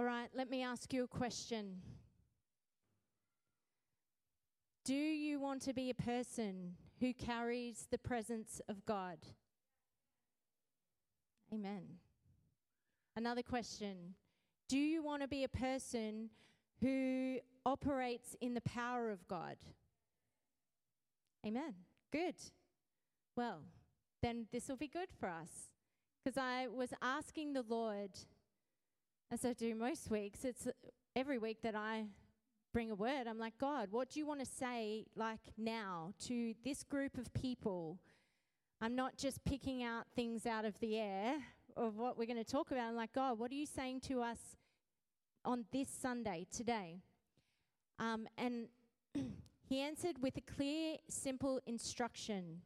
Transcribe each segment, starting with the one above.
All right, let me ask you a question. Do you want to be a person who carries the presence of God? Amen. Another question Do you want to be a person who operates in the power of God? Amen. Good. Well, then this will be good for us. Because I was asking the Lord, as I do most weeks, it's every week that I bring a word. I'm like, God, what do you want to say, like now, to this group of people? I'm not just picking out things out of the air of what we're going to talk about. I'm like, God, what are you saying to us on this Sunday, today? Um, and he answered with a clear, simple instruction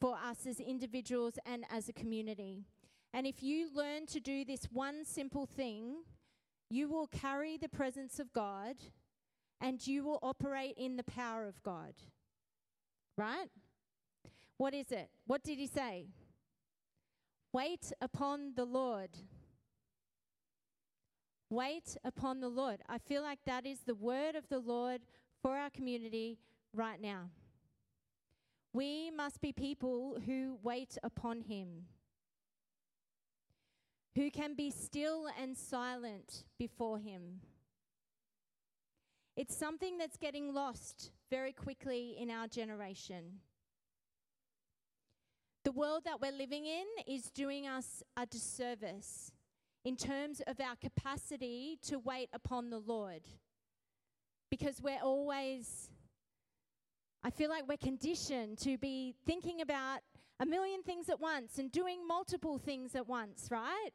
for us as individuals and as a community. And if you learn to do this one simple thing, you will carry the presence of God and you will operate in the power of God. Right? What is it? What did he say? Wait upon the Lord. Wait upon the Lord. I feel like that is the word of the Lord for our community right now. We must be people who wait upon Him, who can be still and silent before Him. It's something that's getting lost very quickly in our generation. The world that we're living in is doing us a disservice in terms of our capacity to wait upon the Lord. Because we're always, I feel like we're conditioned to be thinking about a million things at once and doing multiple things at once, right?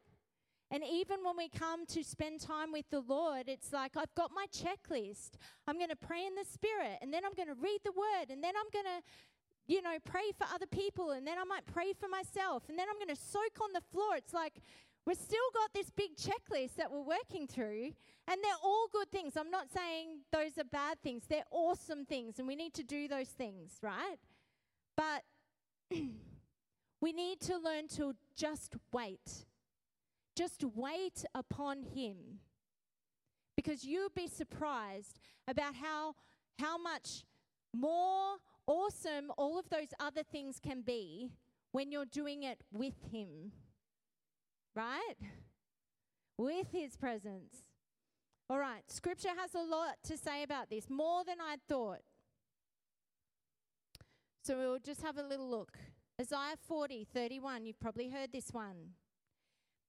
And even when we come to spend time with the Lord, it's like I've got my checklist. I'm going to pray in the Spirit, and then I'm going to read the Word, and then I'm going to you know, pray for other people, and then I might pray for myself, and then I'm going to soak on the floor. It's like We've still got this big checklist that we're working through, and they're all good things. I'm not saying those are bad things, they're awesome things, and we need to do those things, right? But we need to learn to just wait. Just wait upon Him. Because you'll be surprised about how, how much more awesome all of those other things can be when you're doing it with Him right? With his presence. All right, scripture has a lot to say about this, more than I'd thought. So we'll just have a little look. Isaiah 40, 31, you've probably heard this one.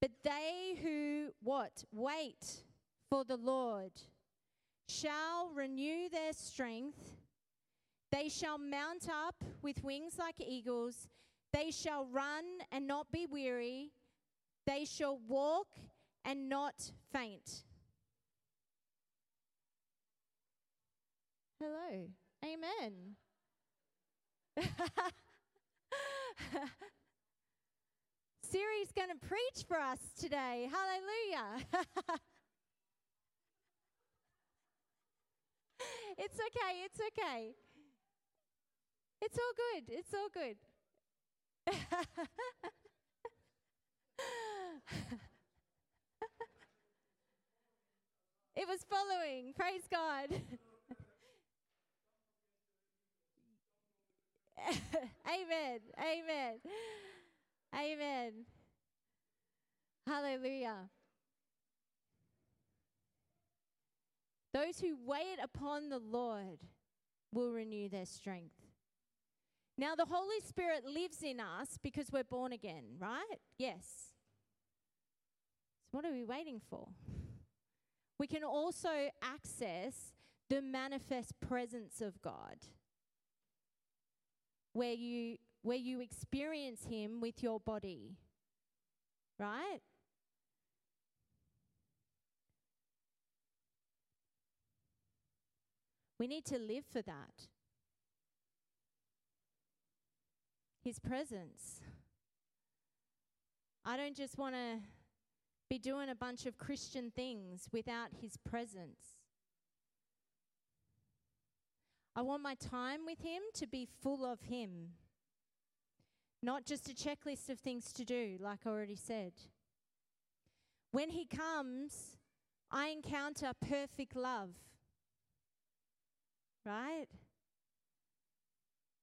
But they who, what? Wait for the Lord shall renew their strength. They shall mount up with wings like eagles. They shall run and not be weary. They shall walk and not faint. Hello. Amen. Siri's going to preach for us today. Hallelujah. it's okay. It's okay. It's all good. It's all good. it was following. Praise God. Amen. Amen. Amen. Hallelujah. Those who wait upon the Lord will renew their strength. Now, the Holy Spirit lives in us because we're born again, right? Yes. So, what are we waiting for? We can also access the manifest presence of God, where you, where you experience Him with your body, right? We need to live for that. His presence. I don't just want to be doing a bunch of Christian things without His presence. I want my time with Him to be full of Him, not just a checklist of things to do, like I already said. When He comes, I encounter perfect love. Right?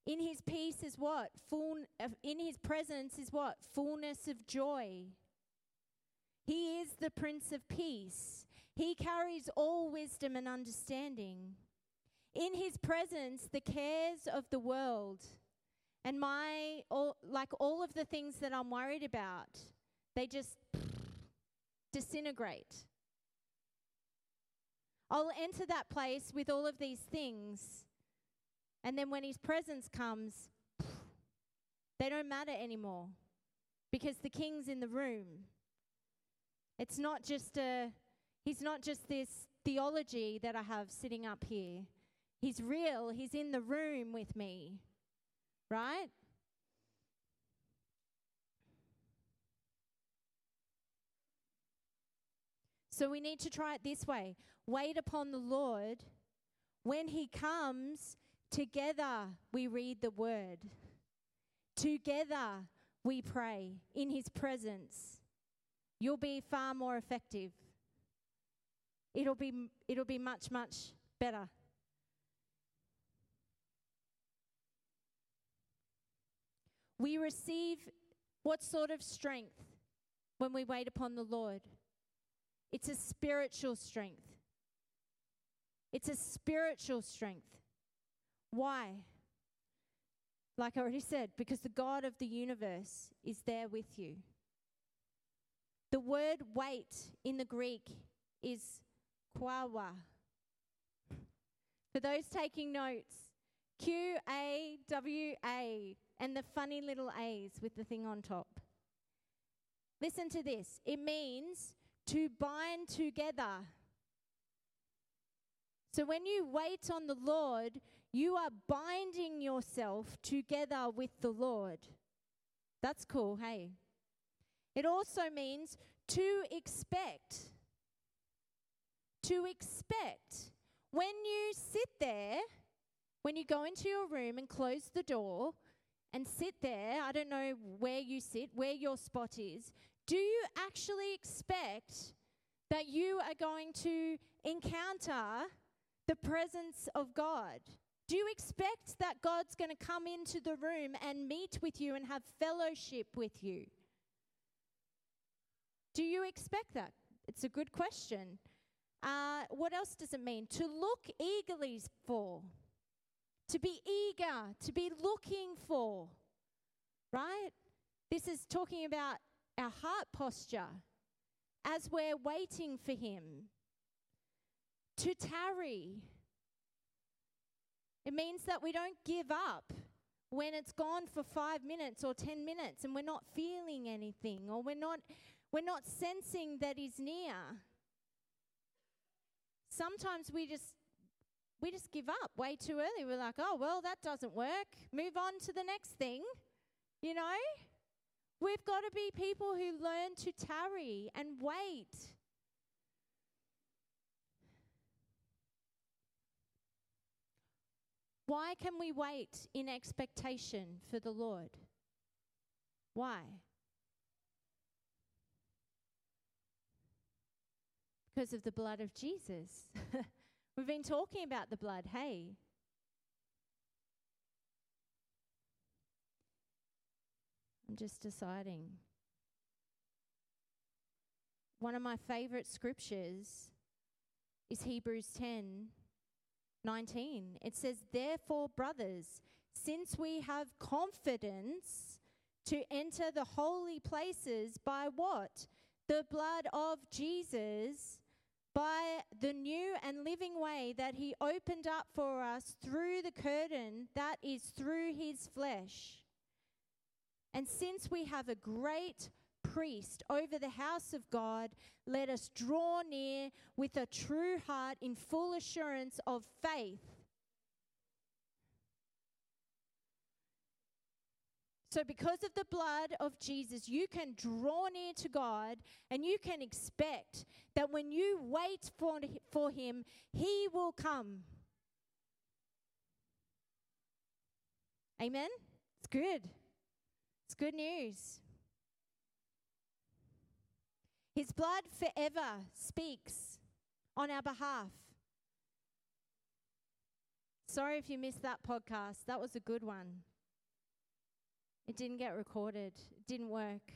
In his peace is what? Full, uh, in his presence is what? Fullness of joy. He is the Prince of Peace. He carries all wisdom and understanding. In his presence, the cares of the world and my, all, like all of the things that I'm worried about, they just disintegrate. I'll enter that place with all of these things and then when his presence comes, they don't matter anymore because the king's in the room. It's not just a, he's not just this theology that I have sitting up here. He's real, he's in the room with me, right? So we need to try it this way wait upon the Lord. When he comes, Together we read the word. Together we pray in his presence. You'll be far more effective. It'll be, it'll be much, much better. We receive what sort of strength when we wait upon the Lord? It's a spiritual strength. It's a spiritual strength. Why? Like I already said, because the God of the universe is there with you. The word wait in the Greek is kwawa. For those taking notes, Q A W A, and the funny little A's with the thing on top. Listen to this it means to bind together. So when you wait on the Lord, you are binding yourself together with the Lord. That's cool, hey? It also means to expect. To expect. When you sit there, when you go into your room and close the door and sit there, I don't know where you sit, where your spot is, do you actually expect that you are going to encounter the presence of God? Do you expect that God's going to come into the room and meet with you and have fellowship with you? Do you expect that? It's a good question. Uh, what else does it mean? To look eagerly for, to be eager, to be looking for, right? This is talking about our heart posture as we're waiting for Him. To tarry, it means that we don't give up when it's gone for five minutes or 10 minutes and we're not feeling anything or we're not, we're not sensing that He's near. Sometimes we just we just give up way too early. We're like, oh, well, that doesn't work. Move on to the next thing. You know? We've got to be people who learn to tarry and wait. Why can we wait in expectation for the Lord? Why? Because of the blood of Jesus. We've been talking about the blood, hey? I'm just deciding. One of my favorite scriptures is Hebrews 10 19. It says, Therefore, brothers, since we have confidence to enter the holy places by what? The blood of Jesus, by the new and living way that he opened up for us through the curtain that is through his flesh. And since we have a great priest over the house of God, let us draw near with a true heart in full assurance of faith. So, because of the blood of Jesus, you can draw near to God and you can expect that when you wait for, for Him, He will come. Amen? It's good. It's good news. His blood forever speaks on our behalf. Sorry if you missed that podcast. That was a good one. It didn't get recorded, it didn't work.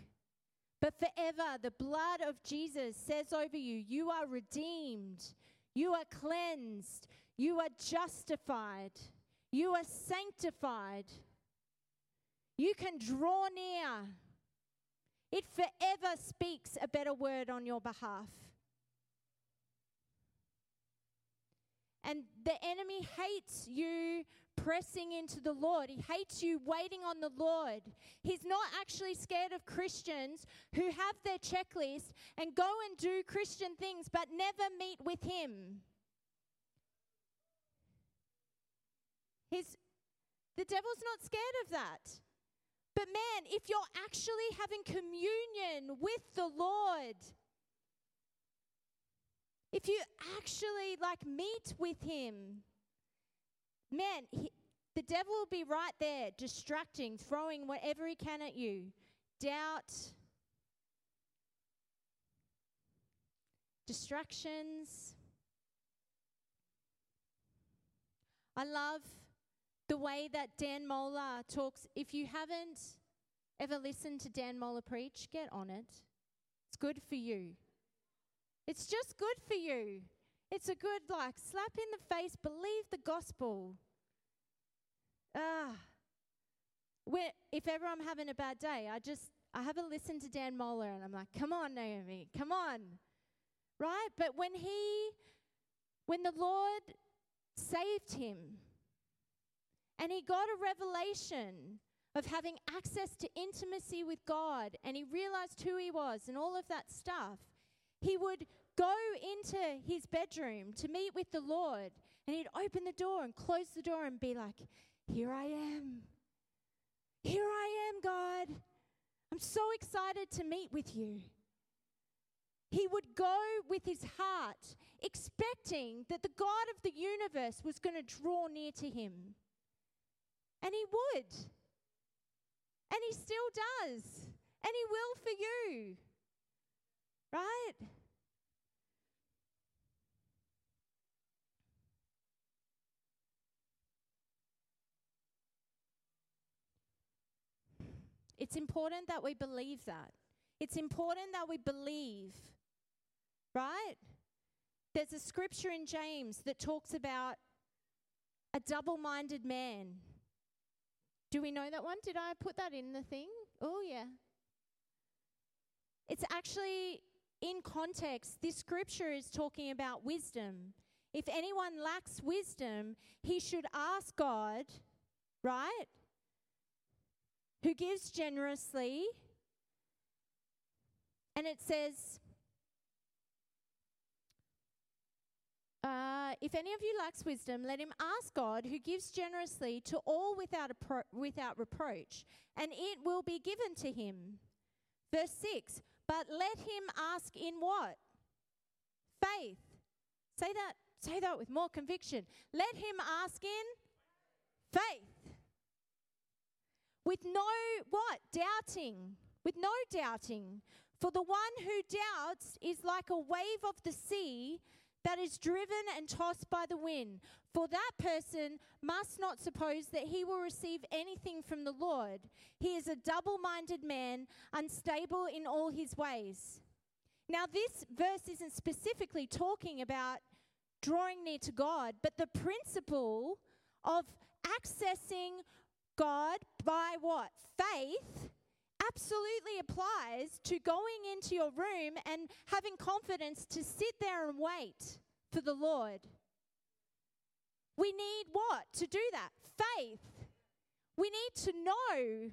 But forever, the blood of Jesus says over you, you are redeemed, you are cleansed, you are justified, you are sanctified. You can draw near. It forever speaks a better word on your behalf. And the enemy hates you pressing into the Lord. He hates you waiting on the Lord. He's not actually scared of Christians who have their checklist and go and do Christian things but never meet with Him. He's, the devil's not scared of that. But man, if you're actually having communion with the Lord, if you actually like meet with him, man, he, the devil will be right there, distracting, throwing whatever he can at you doubt, distractions. I love the way that Dan Mohler talks. If you haven't ever listened to Dan Mohler preach, get on it. It's good for you. It's just good for you. It's a good, like, slap in the face, believe the gospel. Ah. Where, if ever I'm having a bad day, I just, I have a listen to Dan Mohler and I'm like, come on, Naomi, come on. Right? But when he, when the Lord saved him and he got a revelation of having access to intimacy with God and he realized who he was and all of that stuff, he would go into his bedroom to meet with the Lord, and he'd open the door and close the door and be like, Here I am. Here I am, God. I'm so excited to meet with you. He would go with his heart, expecting that the God of the universe was going to draw near to him. And he would. And he still does. And he will for you. Right? It's important that we believe that. It's important that we believe, right? There's a scripture in James that talks about a double minded man. Do we know that one? Did I put that in the thing? Oh, yeah. It's actually in context, this scripture is talking about wisdom. If anyone lacks wisdom, he should ask God, right? Who gives generously. And it says, uh, if any of you lacks wisdom, let him ask God, who gives generously to all without, without reproach, and it will be given to him. Verse 6 But let him ask in what? Faith. Say that, say that with more conviction. Let him ask in faith with no what? Doubting. With no doubting. For the one who doubts is like a wave of the sea that is driven and tossed by the wind. For that person must not suppose that he will receive anything from the Lord. He is a double minded man, unstable in all his ways. Now, this verse isn't specifically talking about drawing near to God, but the principle of accessing God by what? Faith absolutely applies to going into your room and having confidence to sit there and wait for the Lord. We need what to do that? Faith. We need to know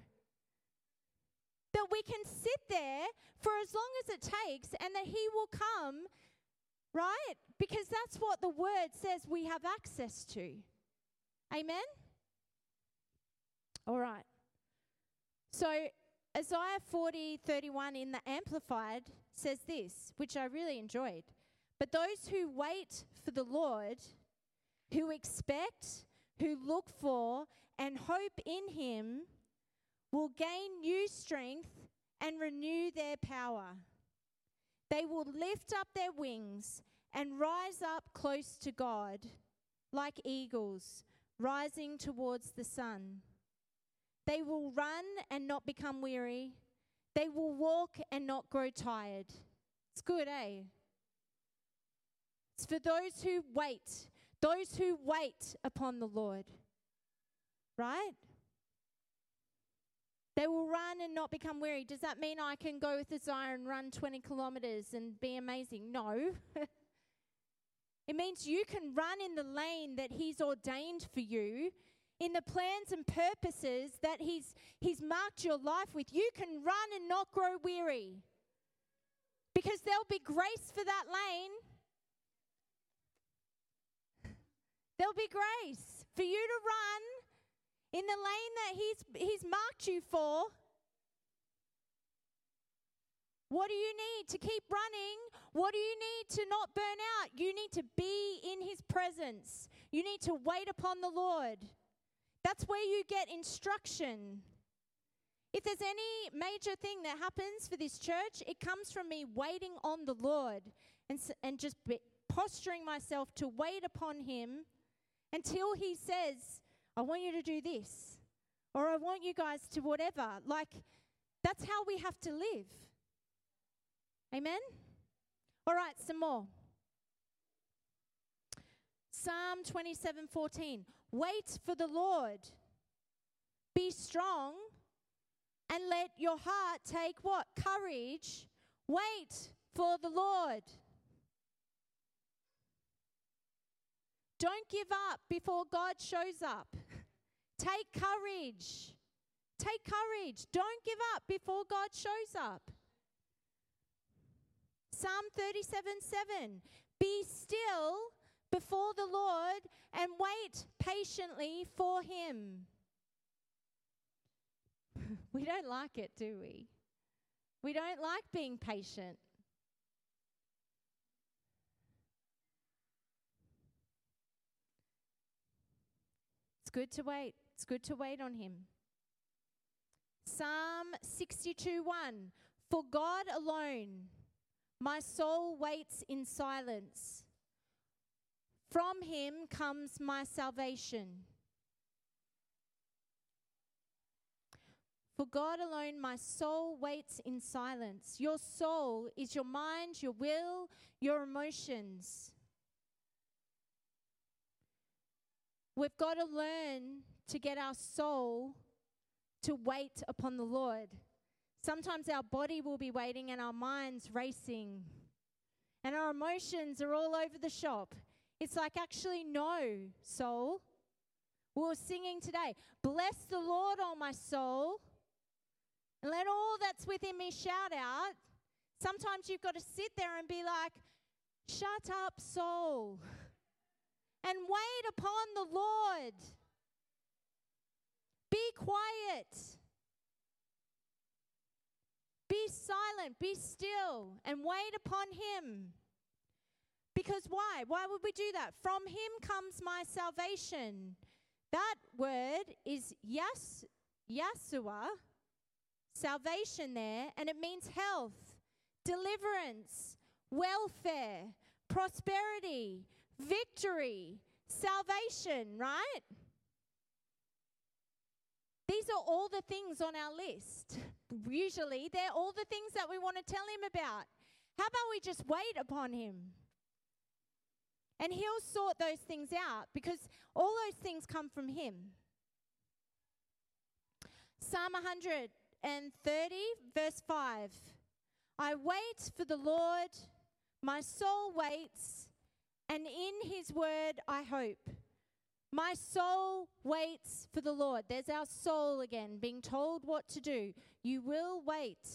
that we can sit there for as long as it takes and that He will come, right? Because that's what the Word says we have access to. Amen? All right. So Isaiah 40, 31 in the Amplified says this, which I really enjoyed. But those who wait for the Lord, who expect, who look for, and hope in Him, will gain new strength and renew their power. They will lift up their wings and rise up close to God like eagles rising towards the sun. They will run and not become weary. They will walk and not grow tired. It's good, eh? It's for those who wait, those who wait upon the Lord. Right? They will run and not become weary. Does that mean I can go with desire and run 20 kilometers and be amazing? No. it means you can run in the lane that He's ordained for you, in the plans and purposes that He's, he's marked your life with. You can run and not grow weary because there'll be grace for that lane. There'll be grace for you to run in the lane that he's, he's marked you for. What do you need to keep running? What do you need to not burn out? You need to be in His presence. You need to wait upon the Lord. That's where you get instruction. If there's any major thing that happens for this church, it comes from me waiting on the Lord and, and just posturing myself to wait upon Him until He says, I want you to do this, or I want you guys to whatever. Like, that's how we have to live. Amen? All right, some more. Psalm 27 14. Wait for the Lord. Be strong and let your heart take what? Courage. Wait for the Lord. Don't give up before God shows up. Take courage. Take courage. Don't give up before God shows up. Psalm 37 7. Be still before the Lord and wait patiently for him. we don't like it, do we? We don't like being patient. It's good to wait. It's good to wait on Him. Psalm 62 1 For God alone, my soul waits in silence. From Him comes my salvation. For God alone, my soul waits in silence. Your soul is your mind, your will, your emotions. We've got to learn to get our soul to wait upon the Lord. Sometimes our body will be waiting and our mind's racing, and our emotions are all over the shop. It's like, actually, no, soul. We were singing today, Bless the Lord, all my soul, and let all that's within me shout out. Sometimes you've got to sit there and be like, Shut up, soul and wait upon the Lord. Be quiet. Be silent, be still, and wait upon Him. Because why? Why would we do that? From Him comes my salvation. That word is Yas, Yasua, salvation there, and it means health, deliverance, welfare, prosperity, victory, salvation, right? These are all the things on our list. Usually, they're all the things that we want to tell him about. How about we just wait upon him? And he'll sort those things out because all those things come from him. Psalm 130, verse 5. I wait for the Lord, my soul waits and in his word I hope. My soul waits for the Lord. There's our soul again being told what to do. You will wait.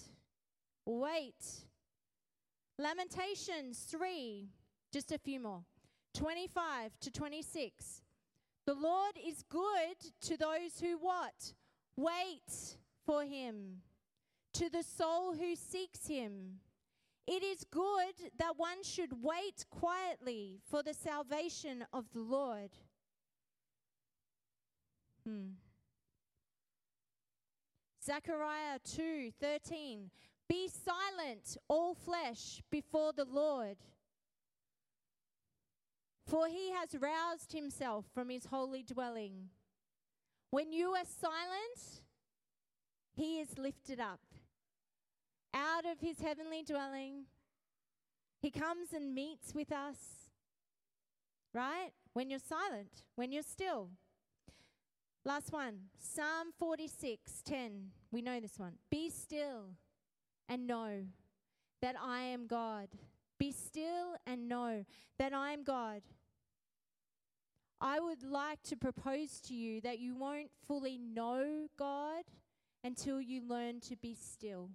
Wait. Lamentations 3, just a few more. 25 to 26. The Lord is good to those who what? Wait for him. To the soul who seeks him. It is good that one should wait quietly for the salvation of the Lord. Hmm. Zechariah 2:13 Be silent all flesh before the Lord For he has roused himself from his holy dwelling. When you are silent, he is lifted up. Out of his heavenly dwelling, he comes and meets with us. Right? When you're silent, when you're still. Last one, Psalm 46 10. We know this one. Be still and know that I am God. Be still and know that I am God. I would like to propose to you that you won't fully know God until you learn to be still.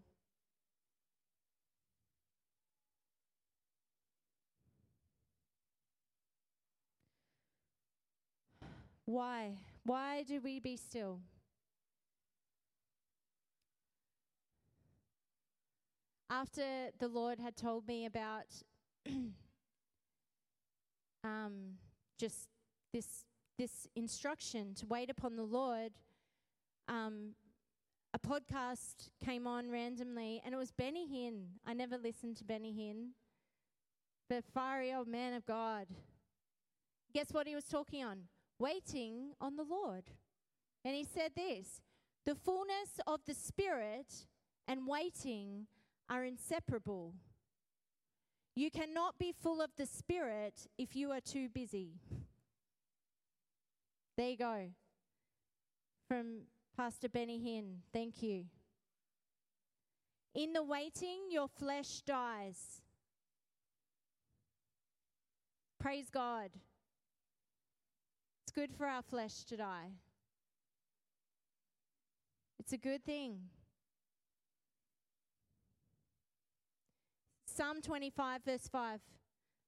Why? Why do we be still? After the Lord had told me about um, just this this instruction to wait upon the Lord, um, a podcast came on randomly, and it was Benny Hinn. I never listened to Benny Hinn, but fiery old man of God. Guess what he was talking on? waiting on the Lord. And he said this the fullness of the Spirit and waiting are inseparable. You cannot be full of the Spirit if you are too busy. There you go. From Pastor Benny Hinn. Thank you. In the waiting, your flesh dies. Praise God It's good for our flesh to die. It's a good thing. Psalm 25, verse 5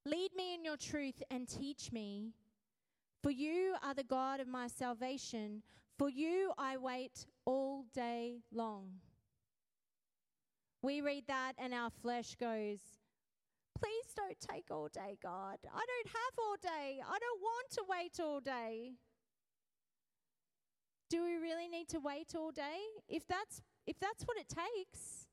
Lead me in your truth and teach me, for you are the God of my salvation. For you I wait all day long. We read that and our flesh goes, Please don't take all day, God. I don't have all day. I don't want to wait all day. Do we really need to wait all day? If that's if that's what it takes,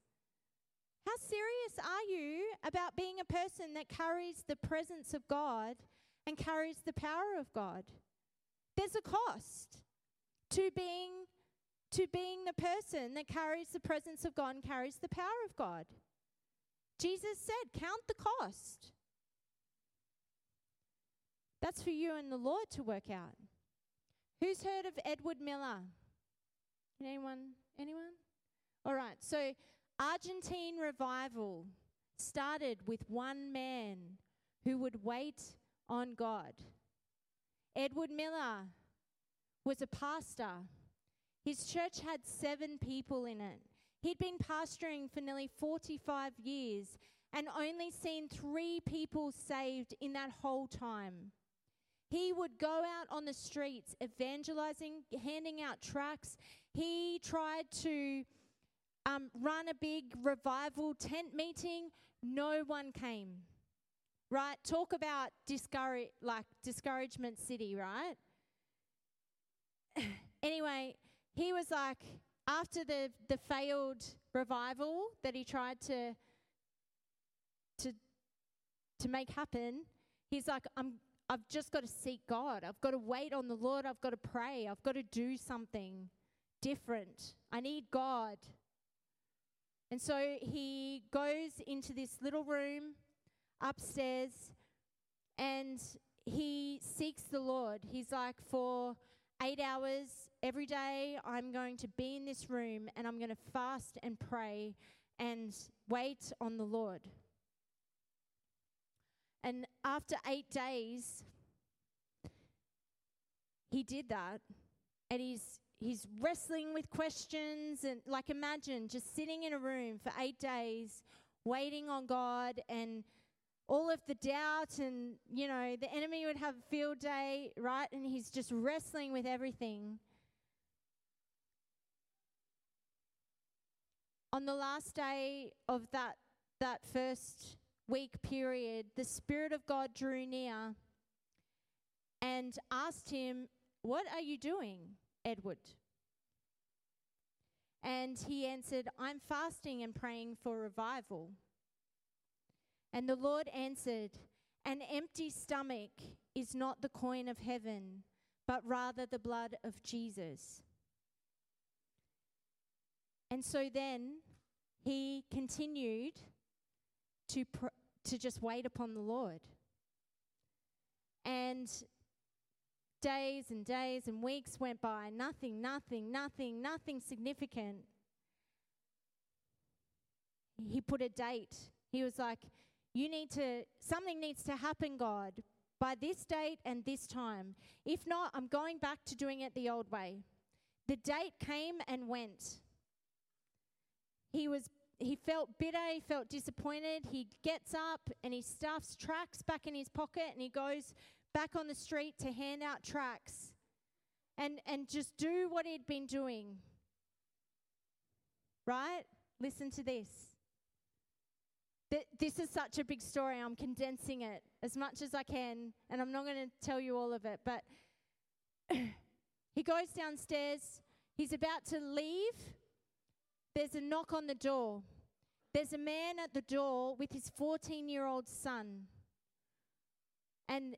how serious are you about being a person that carries the presence of God and carries the power of God? There's a cost to being to being the person that carries the presence of God and carries the power of God. Jesus said, Count the cost. That's for you and the Lord to work out. Who's heard of Edward Miller? Anyone? Anyone? All right. So, Argentine revival started with one man who would wait on God. Edward Miller was a pastor. His church had seven people in it. He'd been pastoring for nearly 45 years and only seen three people saved in that whole time. He would go out on the streets evangelizing, handing out tracts. He tried to um, run a big revival tent meeting. No one came. Right? Talk about discourage, like discouragement city, right? anyway, he was like, after the, the failed revival that he tried to, to, to make happen, he's like, I'm, I've just got to seek God. I've got to wait on the Lord. I've got to pray. I've got to do something different. I need God. And so he goes into this little room upstairs and he seeks the Lord. He's like, for eight hours every day, I'm going to be in this room and I'm going to fast and pray and wait on the Lord. And after eight days, he did that. And he's he's wrestling with questions and like imagine just sitting in a room for eight days waiting on God and all of the doubt and you know the enemy would have a field day right? And he's just wrestling with everything. On the last day of that that first week period the spirit of god drew near and asked him what are you doing edward? And he answered i'm fasting and praying for revival and the Lord answered, An empty stomach is not the coin of heaven, but rather the blood of Jesus. And so then he continued to, pr- to just wait upon the Lord. And days and days and weeks went by, nothing, nothing, nothing, nothing significant. He put a date. He was like, You need to, something needs to happen, God, by this date and this time. If not, I'm going back to doing it the old way. The date came and went. He was he felt bitter, he felt disappointed. He gets up and he stuffs tracts back in his pocket and he goes back on the street to hand out tracts and and just do what he'd been doing. Right? Listen to this. Th- this is such a big story. I'm condensing it as much as I can, and I'm not going to tell you all of it. But he goes downstairs. He's about to leave. There's a knock on the door. There's a man at the door with his 14 year old son. And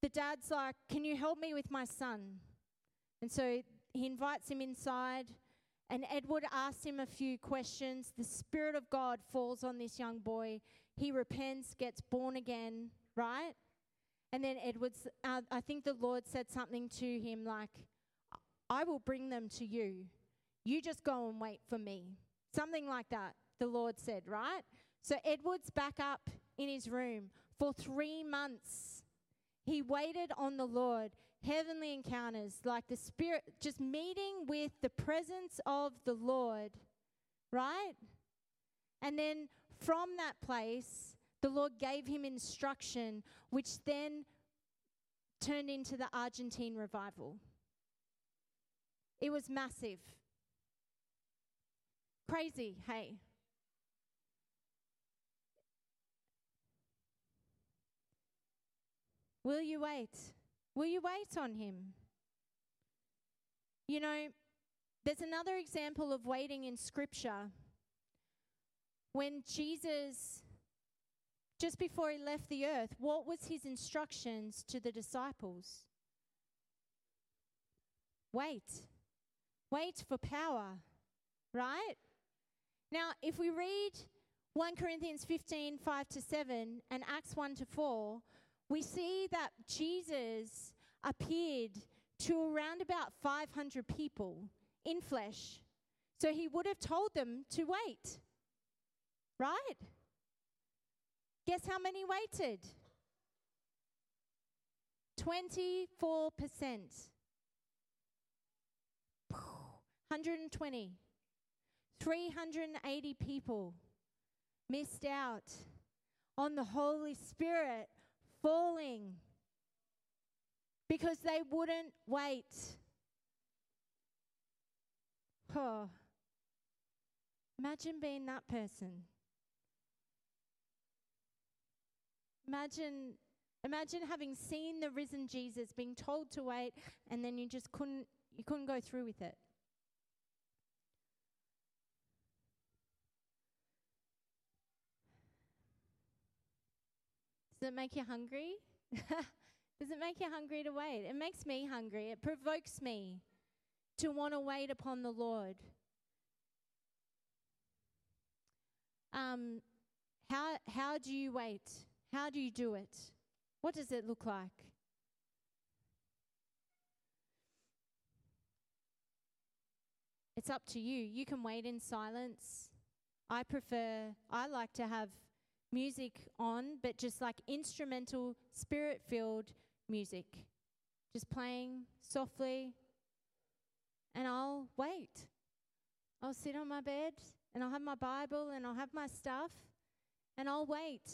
the dad's like, Can you help me with my son? And so he invites him inside. And Edward asks him a few questions. The Spirit of God falls on this young boy. He repents, gets born again, right? And then Edward's, uh, I think the Lord said something to him like, I will bring them to you. You just go and wait for me. Something like that, the Lord said, right? So Edward's back up in his room for three months. He waited on the Lord heavenly encounters, like the Spirit, just meeting with the presence of the Lord, right? And then from that place, the Lord gave him instruction, which then turned into the Argentine revival. It was massive. Crazy, hey. Will you wait? Will you wait on him? You know, there's another example of waiting in Scripture. When Jesus, just before he left the earth, what was his instructions to the disciples? Wait. Wait for power, right? Now, if we read 1 Corinthians 15 5 to 7 and Acts 1 to 4, we see that Jesus appeared to around about 500 people in flesh. So he would have told them to wait. Right? Guess how many waited? 24%. 120. 380 people missed out on the Holy Spirit falling because they wouldn't wait. Oh. Imagine being that person. Imagine imagine having seen the risen Jesus being told to wait and then you just couldn't you couldn't go through with it. Does it make you hungry? Does it make you hungry to wait? It makes me hungry. It provokes me to want to wait upon the Lord. Um, how, how do you wait? How do you do it? What does it look like? It's up to you. You can wait in silence. I prefer, I like to have music on, but just like instrumental, spirit filled music. Just playing softly. And I'll wait. I'll sit on my bed and I'll have my Bible and I'll have my stuff and I'll wait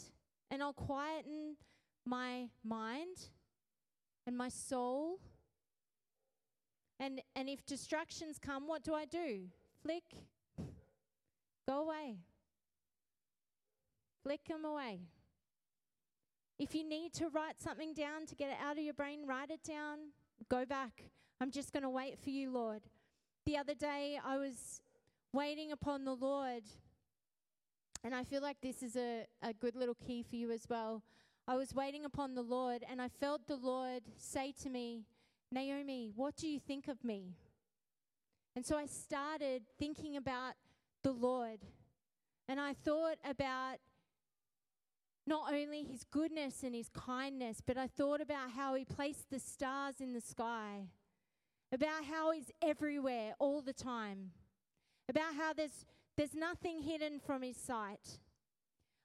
and I'll quieten my mind and my soul. And, and if distractions come, what do I do? Flick, go away. Flick them away. If you need to write something down to get it out of your brain, write it down. Go back. I'm just going to wait for you, Lord. The other day, I was waiting upon the Lord, and I feel like this is a, a good little key for you as well. I was waiting upon the Lord, and I felt the Lord say to me, Naomi, what do you think of me? And so I started thinking about the Lord. And I thought about not only his goodness and his kindness, but I thought about how he placed the stars in the sky, about how he's everywhere all the time, about how there's, there's nothing hidden from his sight.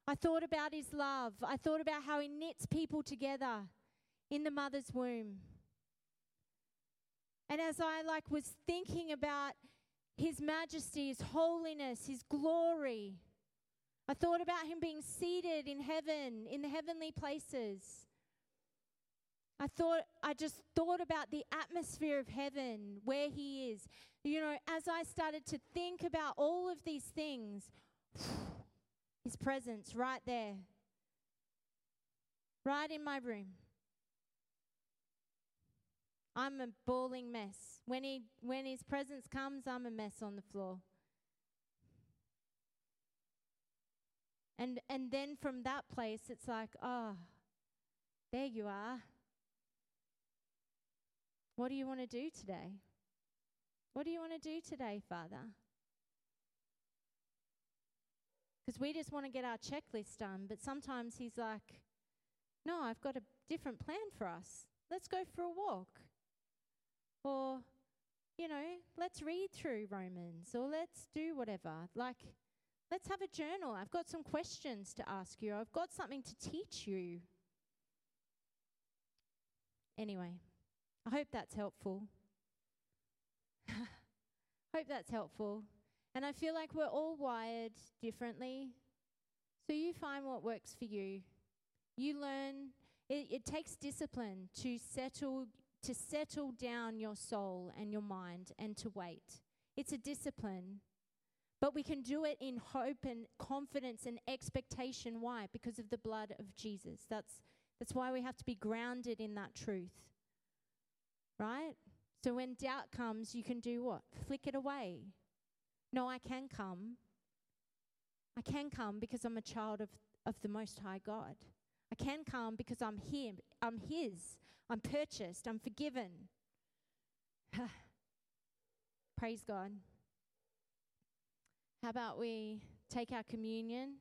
I thought about his love. I thought about how he knits people together in the mother's womb. And as I like was thinking about his majesty, his holiness, his glory, I thought about him being seated in heaven, in the heavenly places. I thought I just thought about the atmosphere of heaven, where he is. You know, as I started to think about all of these things, his presence right there. Right in my room. I'm a bawling mess. When he when his presence comes, I'm a mess on the floor. And and then from that place it's like, oh, there you are. What do you want to do today? What do you want to do today, Father? Because we just want to get our checklist done, but sometimes he's like, no, I've got a different plan for us. Let's go for a walk. Or, you know, let's read through Romans or let's do whatever. Like, let's have a journal. I've got some questions to ask you, I've got something to teach you. Anyway, I hope that's helpful. hope that's helpful. And I feel like we're all wired differently. So you find what works for you. You learn, it, it takes discipline to settle to settle down your soul and your mind and to wait. It's a discipline. But we can do it in hope and confidence and expectation. Why? Because of the blood of Jesus. That's, that's why we have to be grounded in that truth. Right? So when doubt comes, you can do what? Flick it away. No, I can come. I can come because I'm a child of, of the Most High God. I can come because I'm Him. I'm His. I'm purchased. I'm forgiven. Praise God. How about we take our communion?